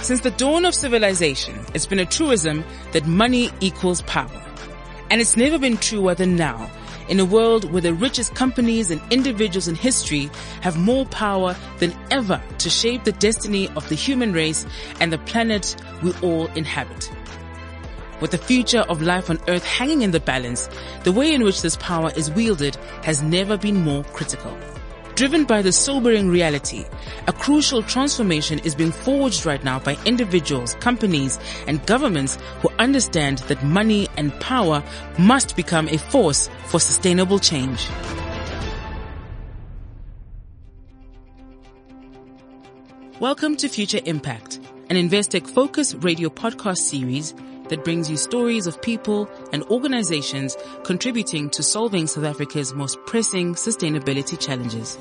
Since the dawn of civilization, it's been a truism that money equals power. And it's never been truer than now, in a world where the richest companies and individuals in history have more power than ever to shape the destiny of the human race and the planet we all inhabit. With the future of life on Earth hanging in the balance, the way in which this power is wielded has never been more critical. Driven by the sobering reality, a crucial transformation is being forged right now by individuals, companies, and governments who understand that money and power must become a force for sustainable change. Welcome to Future Impact, an Investec Focus radio podcast series that brings you stories of people and organizations contributing to solving South Africa's most pressing sustainability challenges.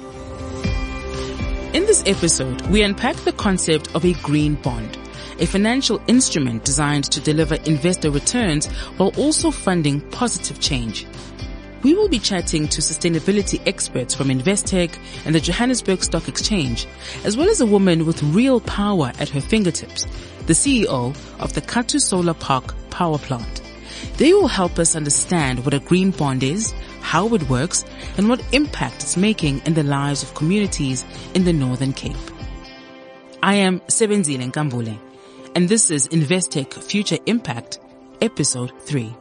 In this episode, we unpack the concept of a green bond, a financial instrument designed to deliver investor returns while also funding positive change. We will be chatting to sustainability experts from Investec and the Johannesburg Stock Exchange, as well as a woman with real power at her fingertips, the CEO of the Kathu Solar Park power plant. They will help us understand what a green bond is, how it works, and what impact it's making in the lives of communities in the Northern Cape. I am Sebenzile Nkambule, and this is Investec Future Impact, Episode 3.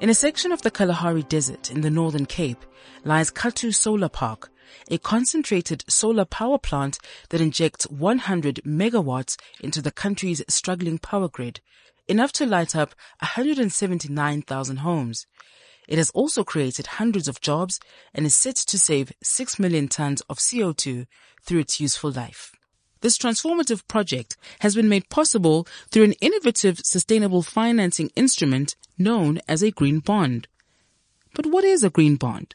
In a section of the Kalahari Desert in the Northern Cape lies Kathu Solar Park, a concentrated solar power plant that injects 100 megawatts into the country's struggling power grid, enough to light up 179,000 homes. It has also created hundreds of jobs and is set to save 6 million tons of CO2 through its useful life. This transformative project has been made possible through an innovative sustainable financing instrument known as a green bond. But what is a green bond?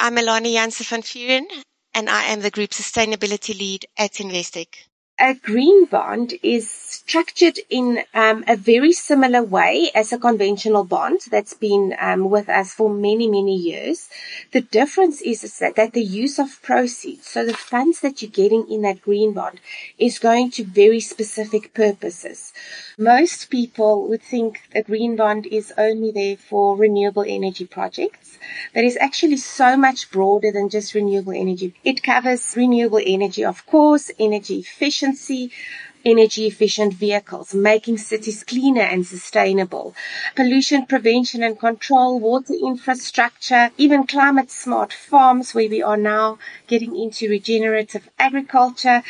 I'm Melanie Jansen van Vuren, and I am the Group Sustainability Lead at Investec. A green bond is structured in um, a very similar way as a conventional bond that's been um, with us for many, many years. The difference is, is that, that the use of proceeds, so the funds that you're getting in that green bond, is going to very specific purposes. Most people would think a green bond is only there for renewable energy projects, but it's actually so much broader than just renewable energy. It covers renewable energy, of course, energy efficiency, energy efficient vehicles, making cities cleaner and sustainable, pollution prevention and control, water infrastructure, even climate smart farms where we are now getting into regenerative agriculture,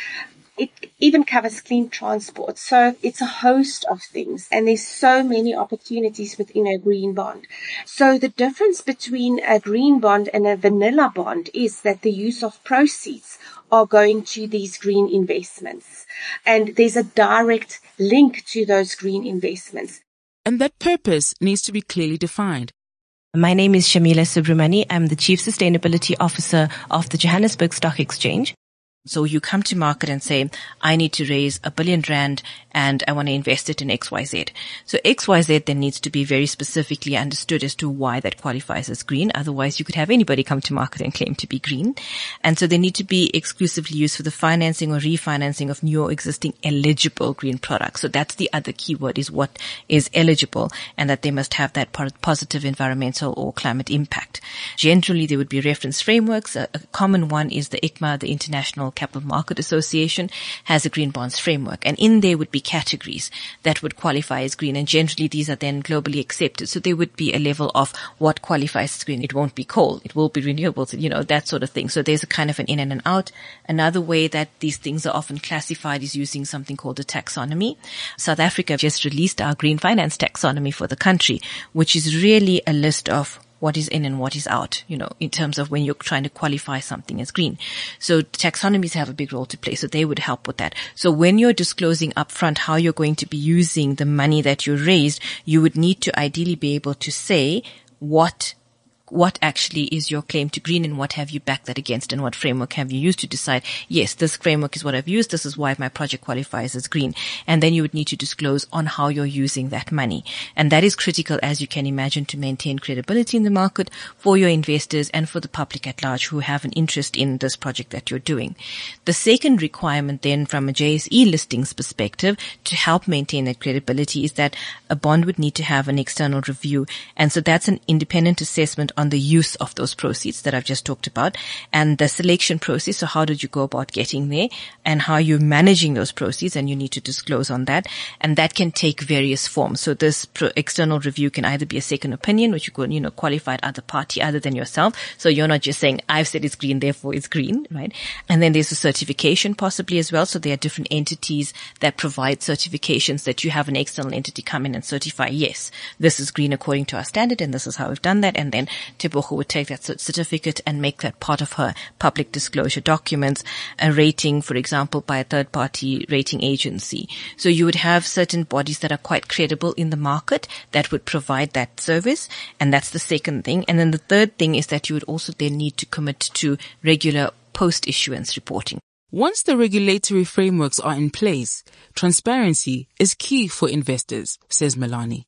it even covers clean transport. So it's a host of things and there's so many opportunities within a green bond. So the difference between a green bond and a vanilla bond is that the use of proceeds are going to these green investments and there's a direct link to those green investments. And that purpose needs to be clearly defined. My name is Shameela Soobramoney. I'm the Chief Sustainability Officer of the Johannesburg Stock Exchange. So you come to market and say, I need to raise a billion rand and I want to invest it in XYZ. So XYZ then needs to be very specifically understood as to why that qualifies as green. Otherwise you could have anybody come to market and claim to be green. And so they need to be exclusively used for the financing or refinancing of new or existing eligible green products. So that's the other keyword is what is eligible and that they must have that positive environmental or climate impact. Generally there would be reference frameworks. A, a common one is the ICMA, the International Capital Market Association has a green bonds framework and in there would be categories that would qualify as green and generally these are then globally accepted. So there would be a level of what qualifies as green. It won't be coal. It will be renewables, you know, that sort of thing. So there's a kind of an in and an out. Another way that these things are often classified is using something called a taxonomy. South Africa just released our green finance taxonomy for the country, which is really a list of what is in and what is out, you know, in terms of when you're trying to qualify something as green. So taxonomies have a big role to play. So they would help with that. So when you're disclosing upfront how you're going to be using the money that you raised, you would need to ideally be able to say what what actually is your claim to green and what have you backed that against and what framework have you used to decide, yes, this framework is what I've used. This is why my project qualifies as green. And then you would need to disclose on how you're using that money. And that is critical, as you can imagine, to maintain credibility in the market for your investors and for the public at large who have an interest in this project that you're doing. The second requirement then from a JSE listings perspective to help maintain that credibility is that a bond would need to have an external review. And so that's an independent assessment on the use of those proceeds that I've just talked about and the selection process. So how did you go about getting there and how you're managing those proceeds and you need to disclose on that. And that can take various forms. So this pro- external review can either be a second opinion, which you could, you know, qualified other party other than yourself. So you're not just saying, I've said it's green, therefore it's green, right? And then there's a certification possibly as well. So there are different entities that provide certifications that you have an external entity come in and certify, yes, this is green according to our standard and this is how we've done that. And then Tebogo would take that certificate and make that part of her public disclosure documents, a rating, for example, by a third party rating agency. So you would have certain bodies that are quite credible in the market that would provide that service. And that's the second thing. And then the third thing is that you would also then need to commit to regular post issuance reporting. Once the regulatory frameworks are in place, transparency is key for investors, says Melanie.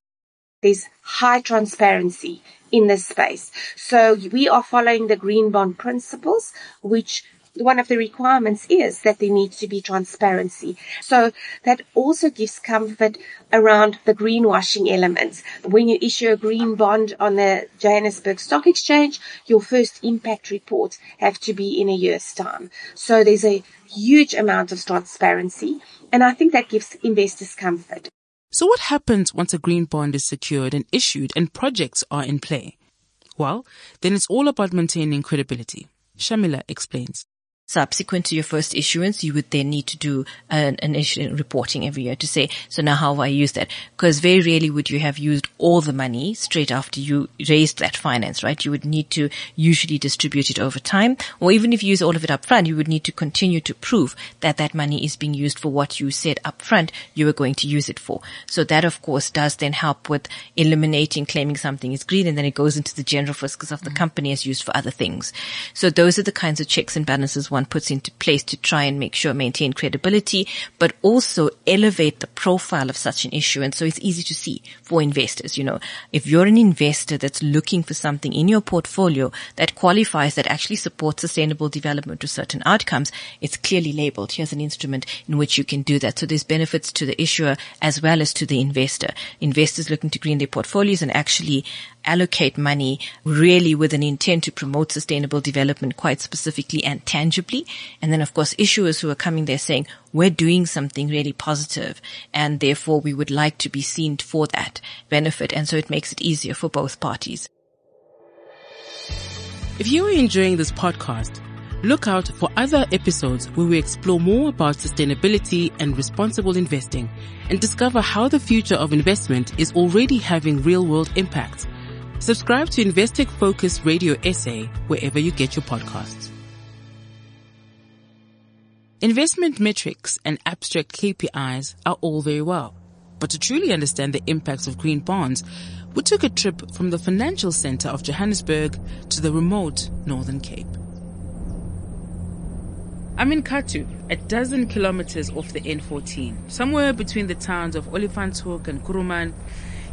There's high transparency in this space. So we are following the green bond principles, which one of the requirements is that there needs to be transparency. So that also gives comfort around the greenwashing elements. When you issue a green bond on the Johannesburg Stock Exchange, your first impact reports have to be in a year's time. So there's a huge amount of transparency. And I think that gives investors comfort. So what happens once a green bond is secured and issued and projects are in play? Well, then it's all about maintaining credibility. Shameela explains subsequent to your first issuance, you would then need to do an, an issue reporting every year to say, so now how I used that? Because very rarely would you have used all the money straight after you raised that finance, right? You would need to usually distribute it over time, or even if you use all of it up front, you would need to continue to prove that that money is being used for what you said up front you were going to use it for. So that of course does then help with eliminating claiming something is green and then it goes into the general fiscus of the mm-hmm. company as used for other things. So those are the kinds of checks and balances one puts into place to try and make sure maintain credibility, but also elevate the profile of such an issue. And so it's easy to see for investors. You know, if you're an investor that's looking for something in your portfolio that qualifies that actually supports sustainable development to certain outcomes, it's clearly labeled. Here's an instrument in which you can do that. So there's benefits to the issuer as well as to the investor. Investors looking to green their portfolios and actually allocate money really with an intent to promote sustainable development quite specifically and tangibly. And then of course issuers who are coming there saying, we're doing something really positive and therefore we would like to be seen for that benefit. And so it makes it easier for both parties. If you are enjoying this podcast, look out for other episodes where we explore more about sustainability and responsible investing and discover how the future of investment is already having real world impact. Subscribe to Investec Focus Radio SA wherever you get your podcasts. Investment metrics and abstract KPIs are all very well. But to truly understand the impacts of green bonds, we took a trip from the financial center of Johannesburg to the remote Northern Cape. I'm in Kathu, a dozen kilometers off the N14, somewhere between the towns of Olifantshoek and Kuruman,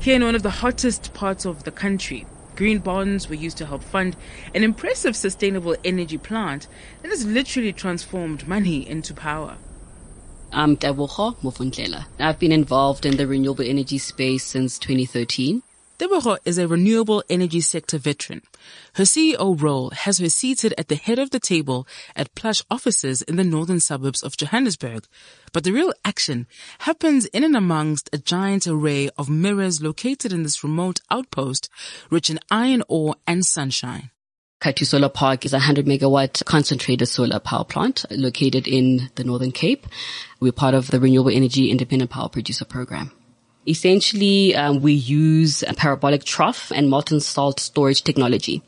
here in one of the hottest parts of the country, green bonds were used to help fund an impressive sustainable energy plant that has literally transformed money into power. I'm Tebogo Mofundlela. I've been involved in the renewable energy space since 2013. Tebogo is a renewable energy sector veteran. Her CEO role has her seated at the head of the table at plush offices in the northern suburbs of Johannesburg. But the real action happens in and amongst a giant array of mirrors located in this remote outpost rich in iron ore and sunshine. Kathu Solar Park is a 100 megawatt concentrated solar power plant located in the Northern Cape. We're part of the Renewable Energy Independent Power Producer Program. Essentially, um, we use a parabolic trough and molten salt storage technology.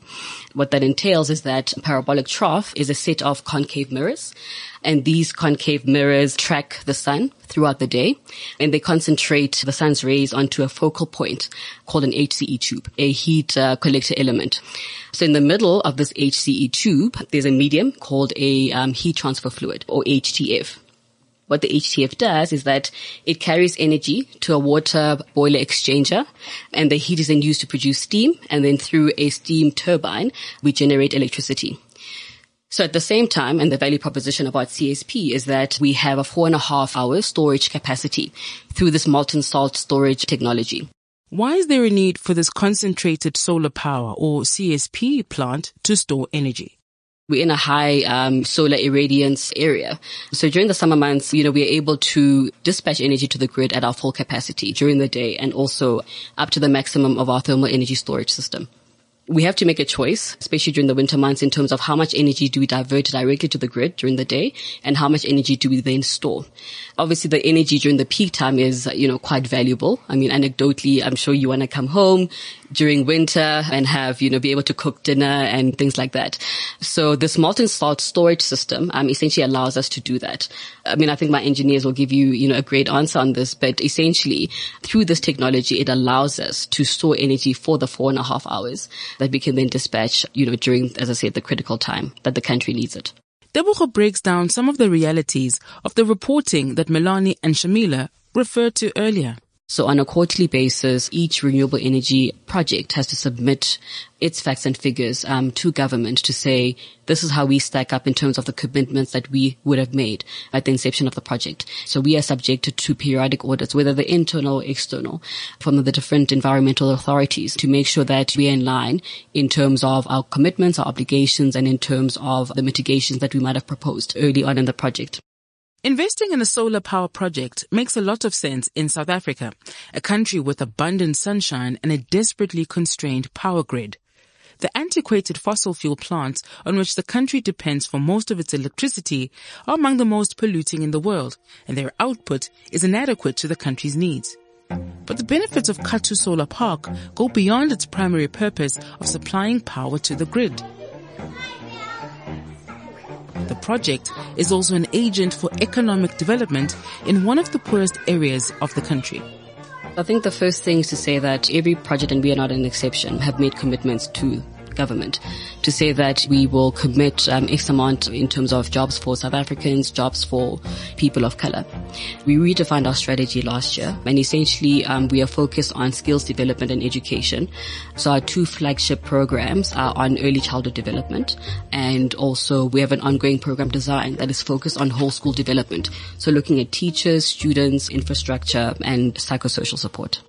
What that entails is that parabolic trough is a set of concave mirrors and these concave mirrors track the sun throughout the day and they concentrate the sun's rays onto a focal point called an HCE tube, a heat uh, collector element. So in the middle of this HCE tube, there's a medium called a um, heat transfer fluid or HTF what the HTF does is that it carries energy to a water boiler exchanger and the heat is then used to produce steam and then through a steam turbine, we generate electricity. So at the same time, and the value proposition about CSP is that we have a four and a half hour storage capacity through this molten salt storage technology. Why is there a need for this concentrated solar power or CSP plant to store energy? We're in a high um, solar irradiance area. So during the summer months, you know, we're able to dispatch energy to the grid at our full capacity during the day and also up to the maximum of our thermal energy storage system we have to make a choice, especially during the winter months, in terms of how much energy do we divert directly to the grid during the day and how much energy do we then store. Obviously, the energy during the peak time is, you know, quite valuable. I mean, anecdotally, I'm sure you want to come home during winter and have, you know, be able to cook dinner and things like that. So this molten salt storage system, um, essentially allows us to do that. I mean, I think my engineers will give you, you know, a great answer on this, but essentially through this technology, it allows us to store energy for the four and a half hours that we can then dispatch, you know, during, as I said, the critical time that the country needs it. Tebogo breaks down some of the realities of the reporting that Melanie and Shameela referred to earlier. So on a quarterly basis, each renewable energy project has to submit its facts and figures um, to government to say this is how we stack up in terms of the commitments that we would have made at the inception of the project. So we are subjected to periodic audits, whether they're internal or external, from the different environmental authorities to make sure that we are in line in terms of our commitments, our obligations, and in terms of the mitigations that we might have proposed early on in the project. Investing in a solar power project makes a lot of sense in South Africa, a country with abundant sunshine and a desperately constrained power grid. The antiquated fossil fuel plants on which the country depends for most of its electricity are among the most polluting in the world, and their output is inadequate to the country's needs. But the benefits of Kathu Solar Park go beyond its primary purpose of supplying power to the grid. The project is also an agent for economic development in one of the poorest areas of the country. I think the first thing is to say that every project, and we are not an exception, have made commitments to government to say that we will commit um, X amount in terms of jobs for South Africans, jobs for people of color. We redefined our strategy last year and essentially um, we are focused on skills development and education. So our two flagship programs are on early childhood development and also we have an ongoing program design that is focused on whole school development. So looking at teachers, students, infrastructure and psychosocial support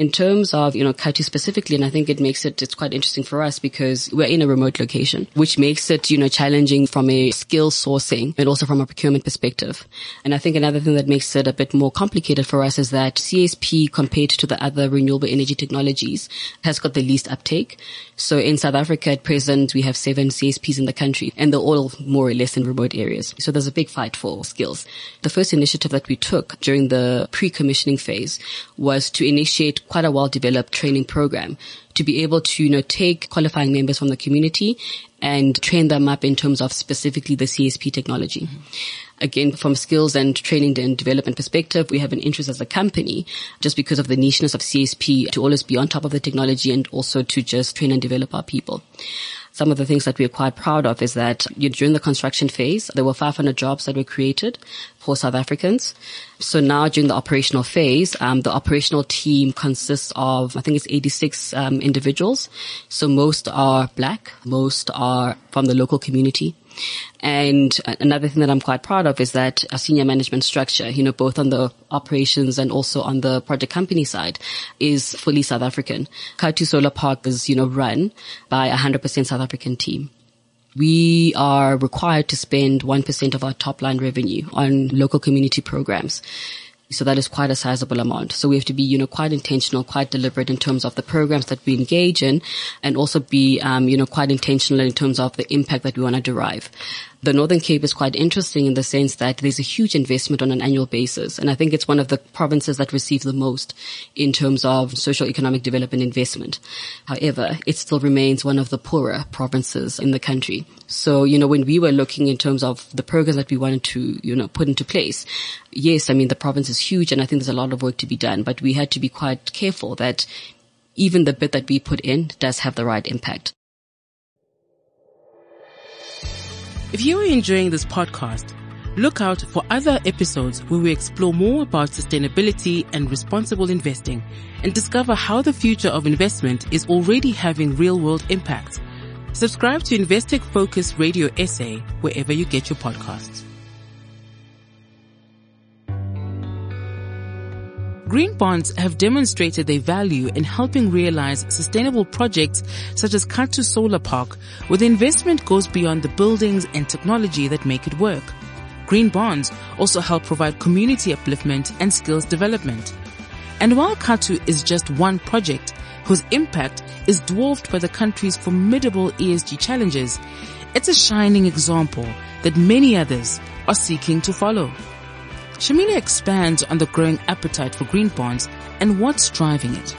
in terms of, you know, Kathu specifically, and I think it makes it, it's quite interesting for us because we're in a remote location, which makes it, you know, challenging from a skill sourcing and also from a procurement perspective. And I think another thing that makes it a bit more complicated for us is that CSP compared to the other renewable energy technologies has got the least uptake. So in South Africa at present, we have seven CSPs in the country and they're all more or less in remote areas. So there's a big fight for skills. The first initiative that we took during the pre-commissioning phase was to initiate quite a well developed training program to be able to, you know, take qualifying members from the community and train them up in terms of specifically the CSP technology. Mm-hmm. Again, from skills and training and development perspective, we have an interest as a company just because of the nicheness of CSP to always be on top of the technology and also to just train and develop our people some of the things that we're quite proud of is that during the construction phase, there were 500 jobs that were created for South Africans. So now during the operational phase, um, the operational team consists of, I think it's 86 um, individuals. So most are black, most are from the local community. And another thing that I'm quite proud of is that our senior management structure, you know, both on the operations and also on the project company side is fully South African. Kathu Solar Park is, you know, run by a 100% South African team. We are required to spend 1% of our top line revenue on local community programs. So that is quite a sizable amount. So we have to be, you know, quite intentional, quite deliberate in terms of the programs that we engage in and also be, um, you know, quite intentional in terms of the impact that we want to derive. The Northern Cape is quite interesting in the sense that there's a huge investment on an annual basis. And I think it's one of the provinces that receive the most in terms of social economic development investment. However, it still remains one of the poorer provinces in the country. So, you know, when we were looking in terms of the programs that we wanted to, you know, put into place, yes, I mean, the province is huge and I think there's a lot of work to be done, but we had to be quite careful that even the bit that we put in does have the right impact. If you are enjoying this podcast, look out for other episodes where we explore more about sustainability and responsible investing and discover how the future of investment is already having real world impact. Subscribe to Investec Focus Radio SA wherever you get your podcasts. Green bonds have demonstrated their value in helping realize sustainable projects such as Kathu Solar Park, where the investment goes beyond the buildings and technology that make it work. Green bonds also help provide community upliftment and skills development. And while Kathu is just one project whose impact is dwarfed by the country's formidable ESG challenges, it's a shining example that many others are seeking to follow. Shameela expands on the growing appetite for green bonds and what's driving it.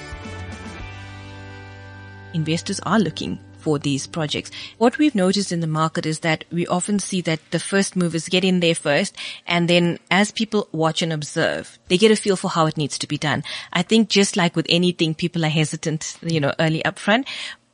Investors are looking for these projects. What we've noticed in the market is that we often see that the first movers get in there first and then as people watch and observe, they get a feel for how it needs to be done. I think just like with anything, people are hesitant, you know, early upfront,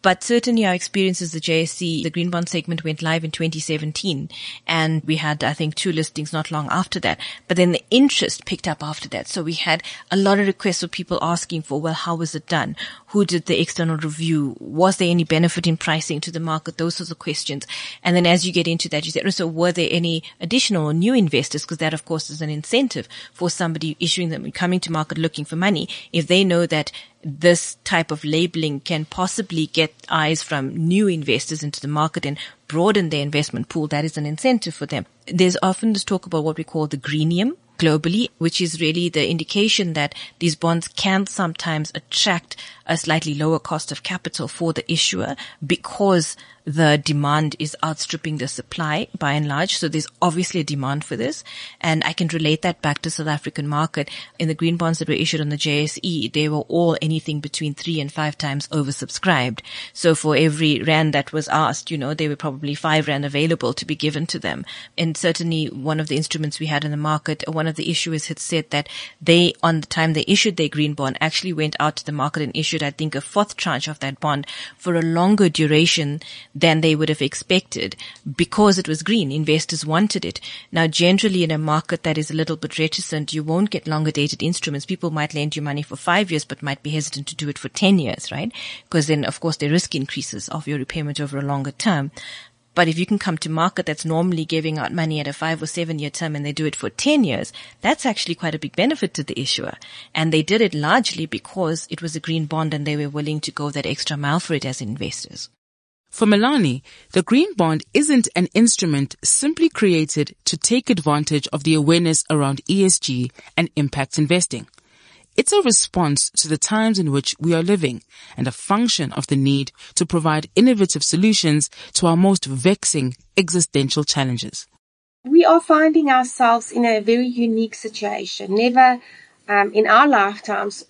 but certainly our experience as the JSE, the green bond segment went live in 2017 and we had, I think, two listings not long after that. But then the interest picked up after that. So we had a lot of requests of people asking for, well, how was it done? Who did the external review? Was there any benefit in pricing to the market? Those sorts of questions. And then as you get into that, you say, so were there any additional or new investors? Because that, of course, is an incentive for somebody issuing them, coming to market looking for money. If they know that this type of labeling can possibly get eyes from new investors into the market and broaden their investment pool, that is an incentive for them. There's often this talk about what we call the greenium globally, which is really the indication that these bonds can sometimes attract a slightly lower cost of capital for the issuer because the demand is outstripping the supply by and large. So there's obviously a demand for this. And I can relate that back to South African market. In the green bonds that were issued on the JSE, they were all anything between three and five times oversubscribed. So for every rand that was asked, you know, there were probably five rand available to be given to them. And certainly one of the instruments we had in the market, one of the issuers had said that they, on the time they issued their green bond, actually went out to the market and issued, I think, a fourth tranche of that bond for a longer duration than they would have expected because it was green. Investors wanted it. Now, generally in a market that is a little bit reticent, you won't get longer dated instruments. People might lend you money for five years, but might be hesitant to do it for 10 years, right? Because then, of course, the risk increases of your repayment over a longer term. But if you can come to market that's normally giving out money at a five or seven year term and they do it for 10 years, that's actually quite a big benefit to the issuer. And they did it largely because it was a green bond and they were willing to go that extra mile for it as investors. For Melanie, the green bond isn't an instrument simply created to take advantage of the awareness around ESG and impact investing. It's a response to the times in which we are living and a function of the need to provide innovative solutions to our most vexing existential challenges. We are finding ourselves in a very unique situation. Never um, in our lifetimes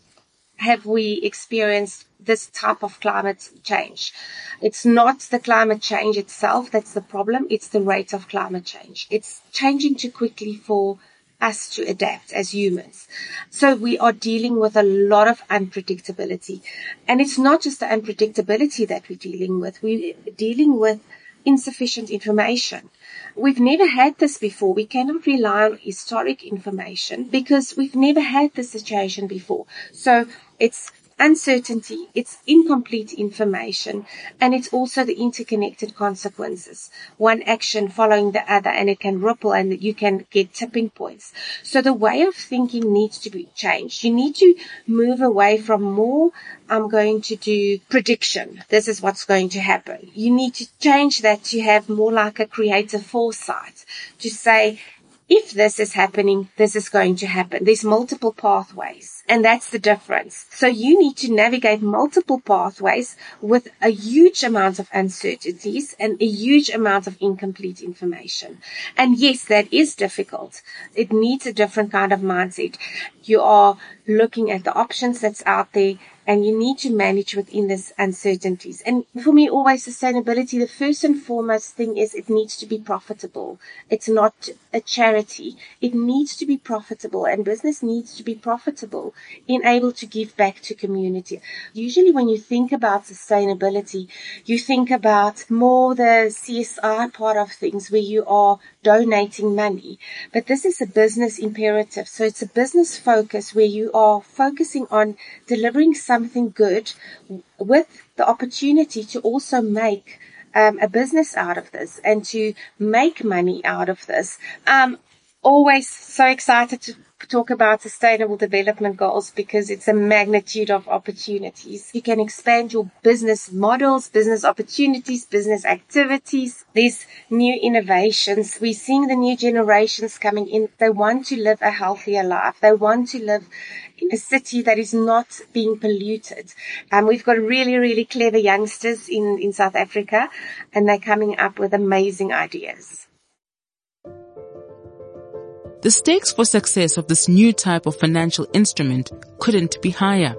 have we experienced this type of climate change. It's not the climate change itself that's the problem. It's the rate of climate change. It's changing too quickly for us to adapt as humans. So we are dealing with a lot of unpredictability. And it's not just the unpredictability that we're dealing with. We're dealing with insufficient information. We've never had this before. We cannot rely on historic information because we've never had this situation before. So it's uncertainty, it's incomplete information, and it's also the interconnected consequences. One action following the other, and it can ripple and you can get tipping points. So the way of thinking needs to be changed. You need to move away from more, I'm going to do prediction. This is what's going to happen. You need to change that to have more like a creative foresight to say, if this is happening, this is going to happen. There's multiple pathways and that's the difference. So you need to navigate multiple pathways with a huge amount of uncertainties and a huge amount of incomplete information. And yes, that is difficult. It needs a different kind of mindset. You are looking at the options that's out there and you need to manage within this uncertainties. And for me, always sustainability, the first and foremost thing is it needs to be profitable. It's not a charity. It needs to be profitable and business needs to be profitable in able to give back to community. Usually when you think about sustainability, you think about more the CSR part of things where you are donating money. But this is a business imperative. So it's a business focus where you are focusing on delivering some something good with the opportunity to also make um, a business out of this and to make money out of this. Um, always so excited to talk about sustainable development goals because it's a magnitude of opportunities. You can expand your business models, business opportunities, business activities. these new innovations. We're seeing the new generations coming in. They want to live a healthier life. They want to live in a city that is not being polluted. Um, we've got really, really clever youngsters in, in South Africa and they're coming up with amazing ideas. The stakes for success of this new type of financial instrument couldn't be higher.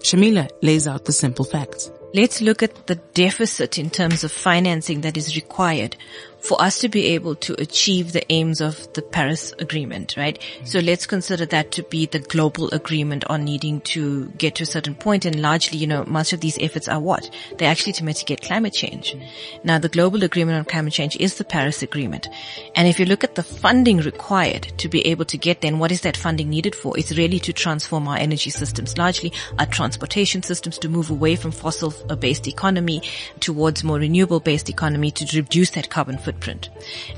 Shameela lays out the simple facts. Let's look at the deficit in terms of financing that is required for us to be able to achieve the aims of the Paris Agreement, right? Mm-hmm. So let's consider that to be the global agreement on needing to get to a certain point and largely, you know, much of these efforts are what? They're actually to mitigate climate change. Mm-hmm. Now the global agreement on climate change is the Paris Agreement. And if you look at the funding required to be able to get then what is that funding needed for? It's really to transform our energy systems, largely our transportation systems to move away from fossil based economy towards more renewable based economy to reduce that carbon footprint footprint.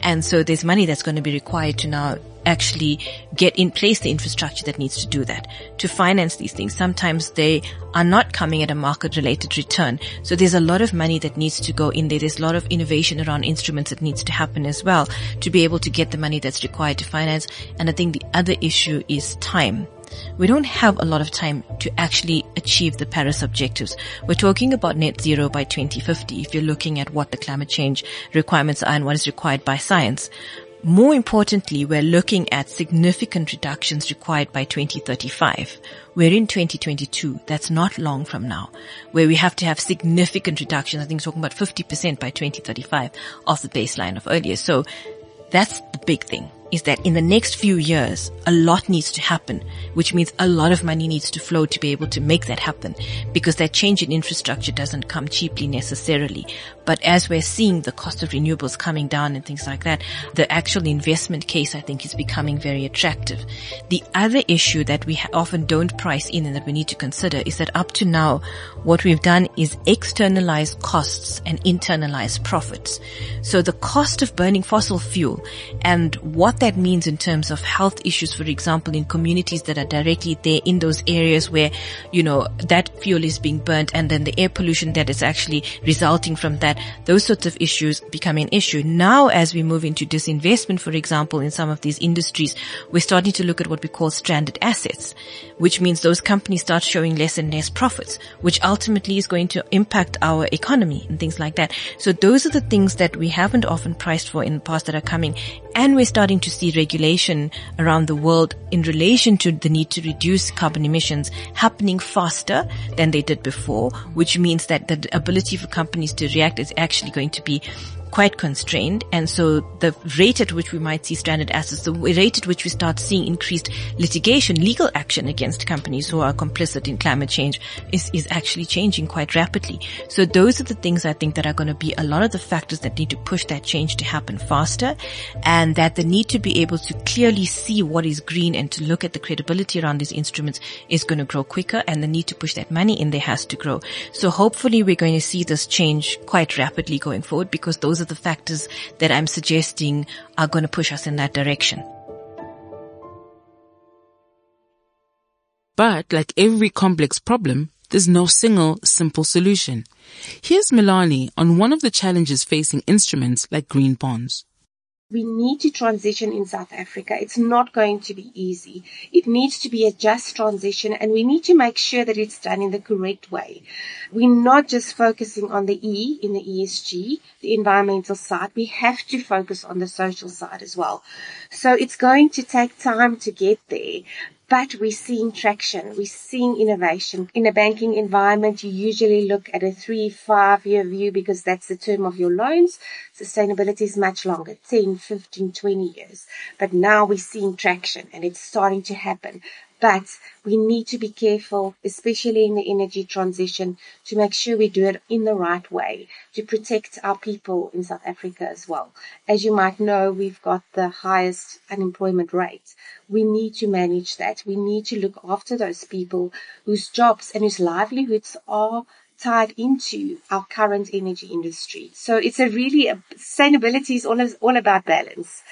And so there's money that's going to be required to now actually get in place the infrastructure that needs to do that to finance these things. Sometimes they are not coming at a market related return. So there's a lot of money that needs to go in there. There's a lot of innovation around instruments that needs to happen as well to be able to get the money that's required to finance. And I think the other issue is time we don't have a lot of time to actually achieve the Paris objectives. We're talking about net zero by 2050 if you're looking at what the climate change requirements are and what is required by science. More importantly, we're looking at significant reductions required by 2035. We're in 2022. That's not long from now, where we have to have significant reductions. I think talking about 50% by 2035 of the baseline of earlier. So that's the big thing is that in the next few years, a lot needs to happen, which means a lot of money needs to flow to be able to make that happen because that change in infrastructure doesn't come cheaply necessarily. But as we're seeing the cost of renewables coming down and things like that, the actual investment case, I think, is becoming very attractive. The other issue that we often don't price in and that we need to consider is that up to now, what we've done is externalize costs and internalize profits. So the cost of burning fossil fuel and what that means in terms of health issues, for example, in communities that are directly there in those areas where, you know, that fuel is being burnt and then the air pollution that is actually resulting from that that those sorts of issues become an issue. Now, as we move into disinvestment, for example, in some of these industries, we're starting to look at what we call stranded assets, which means those companies start showing less and less profits, which ultimately is going to impact our economy and things like that. So those are the things that we haven't often priced for in the past that are coming. And we're starting to see regulation around the world in relation to the need to reduce carbon emissions happening faster than they did before, which means that the ability for companies to react is actually going to be quite constrained. And so the rate at which we might see stranded assets, the rate at which we start seeing increased litigation, legal action against companies who are complicit in climate change is, is actually changing quite rapidly. So those are the things I think that are going to be a lot of the factors that need to push that change to happen faster and that the need to be able to clearly see what is green and to look at the credibility around these instruments is going to grow quicker and the need to push that money in there has to grow. So hopefully we're going to see this change quite rapidly going forward because those are the factors that I'm suggesting are going to push us in that direction. But like every complex problem, there's no single simple solution. Here's Melanie on one of the challenges facing instruments like green bonds. We need to transition in South Africa. It's not going to be easy. It needs to be a just transition and we need to make sure that it's done in the correct way. We're not just focusing on the E in the ESG, the environmental side. We have to focus on the social side as well. So it's going to take time to get there but we're seeing traction. We're seeing innovation. In a banking environment, you usually look at a three, five year view because that's the term of your loans. Sustainability is much longer, 10, 15, 20 years. But now we're seeing traction and it's starting to happen. But we need to be careful, especially in the energy transition, to make sure we do it in the right way to protect our people in South Africa as well. As you might know, we've got the highest unemployment rate. We need to manage that. We need to look after those people whose jobs and whose livelihoods are tied into our current energy industry. So it's a really, uh, sustainability is all, all about balance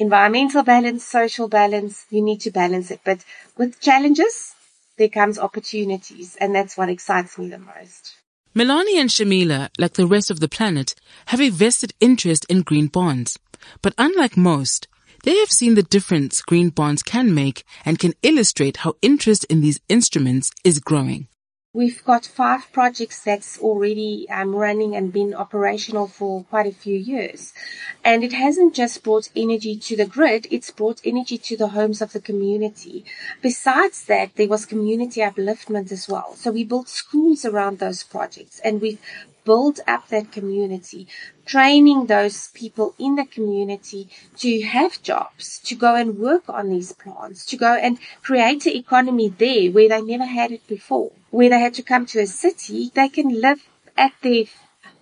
environmental balance, social balance, you need to balance it. But with challenges, there comes opportunities, and that's what excites me the most. Melanie and Shameela, like the rest of the planet, have a vested interest in green bonds. But unlike most, they have seen the difference green bonds can make and can illustrate how interest in these instruments is growing. We've got five projects that's already um, running and been operational for quite a few years. And it hasn't just brought energy to the grid, it's brought energy to the homes of the community. Besides that, there was community upliftment as well. So we built schools around those projects and we've build up that community, training those people in the community to have jobs, to go and work on these plants, to go and create an economy there where they never had it before, where they had to come to a city, they can live at their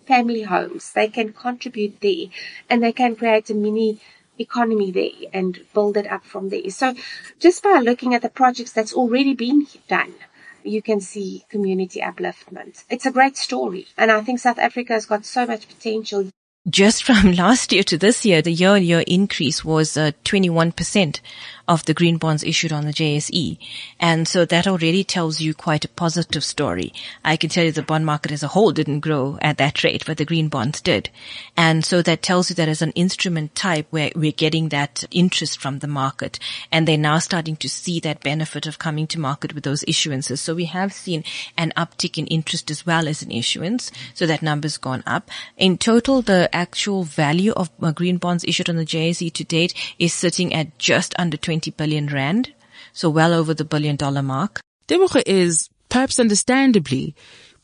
family homes, they can contribute there, and they can create a mini economy there and build it up from there. So just by looking at the projects that's already been done, you can see community upliftment. It's a great story. And I think South Africa has got so much potential. Just from last year to this year, the year on year increase was uh, 21% of the green bonds issued on the JSE. And so that already tells you quite a positive story. I can tell you the bond market as a whole didn't grow at that rate, but the green bonds did. And so that tells you that as an instrument type where we're getting that interest from the market and they're now starting to see that benefit of coming to market with those issuances. So we have seen an uptick in interest as well as an issuance. So that number's gone up. In total, the actual value of uh, green bonds issued on the JSE to date is sitting at just under 20 20 billion rand, so well over the billion dollar mark. Tebogo is, perhaps understandably,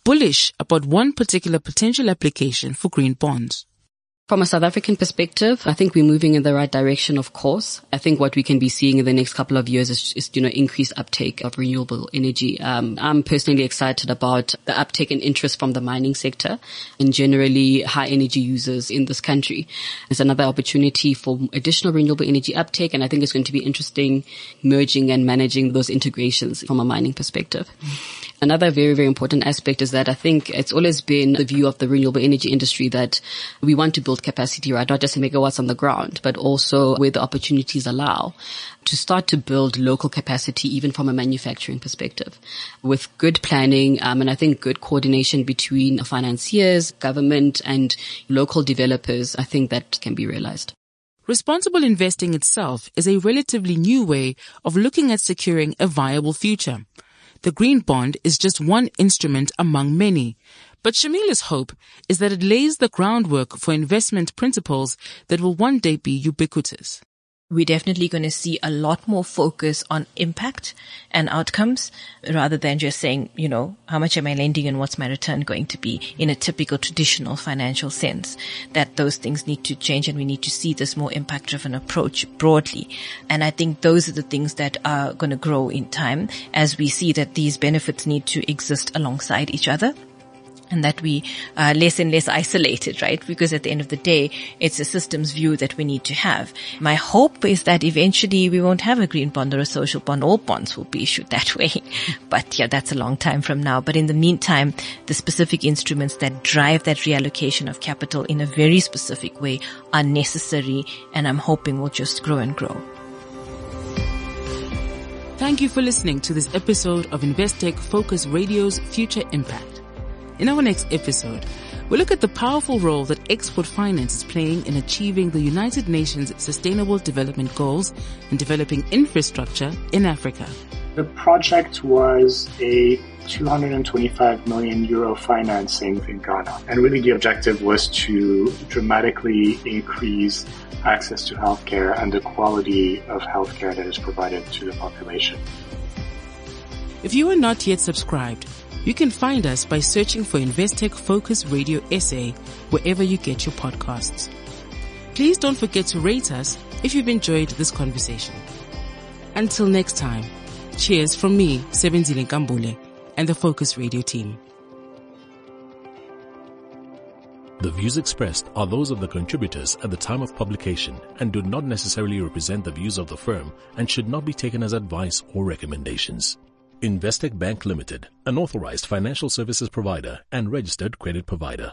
bullish about one particular potential application for green bonds. From a South African perspective, I think we're moving in the right direction, of course. I think what we can be seeing in the next couple of years is, is you know, increased uptake of renewable energy. Um, I'm personally excited about the uptake in interest from the mining sector and generally high energy users in this country. There's another opportunity for additional renewable energy uptake, and I think it's going to be interesting merging and managing those integrations from a mining perspective. Mm. Another very, very important aspect is that I think it's always been the view of the renewable energy industry that we want to build capacity, right? Not just megawatts on the ground, but also where the opportunities allow to start to build local capacity even from a manufacturing perspective with good planning um, and I think good coordination between financiers, government and local developers. I think that can be realized. Responsible investing itself is a relatively new way of looking at securing a viable future. The green bond is just one instrument among many. But Shameela's hope is that it lays the groundwork for investment principles that will one day be ubiquitous we're definitely going to see a lot more focus on impact and outcomes rather than just saying, you know, how much am I lending and what's my return going to be in a typical traditional financial sense. That those things need to change and we need to see this more impact driven approach broadly. And I think those are the things that are going to grow in time as we see that these benefits need to exist alongside each other and that we are less and less isolated, right? Because at the end of the day, it's a systems view that we need to have. My hope is that eventually we won't have a green bond or a social bond. All bonds will be issued that way. But yeah, that's a long time from now. But in the meantime, the specific instruments that drive that reallocation of capital in a very specific way are necessary and I'm hoping will just grow and grow. Thank you for listening to this episode of Investec Focus Radio's Future Impact. In our next episode, we look at the powerful role that export finance is playing in achieving the United Nations Sustainable Development Goals and developing infrastructure in Africa. The project was a 225 million euro financing in Ghana. And really the objective was to dramatically increase access to healthcare and the quality of healthcare that is provided to the population. If you are not yet subscribed, you can find us by searching for Investec Focus Radio SA wherever you get your podcasts. Please don't forget to rate us if you've enjoyed this conversation. Until next time, cheers from me, Sebenzile Nkambule, and the Focus Radio team. The views expressed are those of the contributors at the time of publication and do not necessarily represent the views of the firm and should not be taken as advice or recommendations. Investec Bank Limited, an authorized financial services provider and registered credit provider.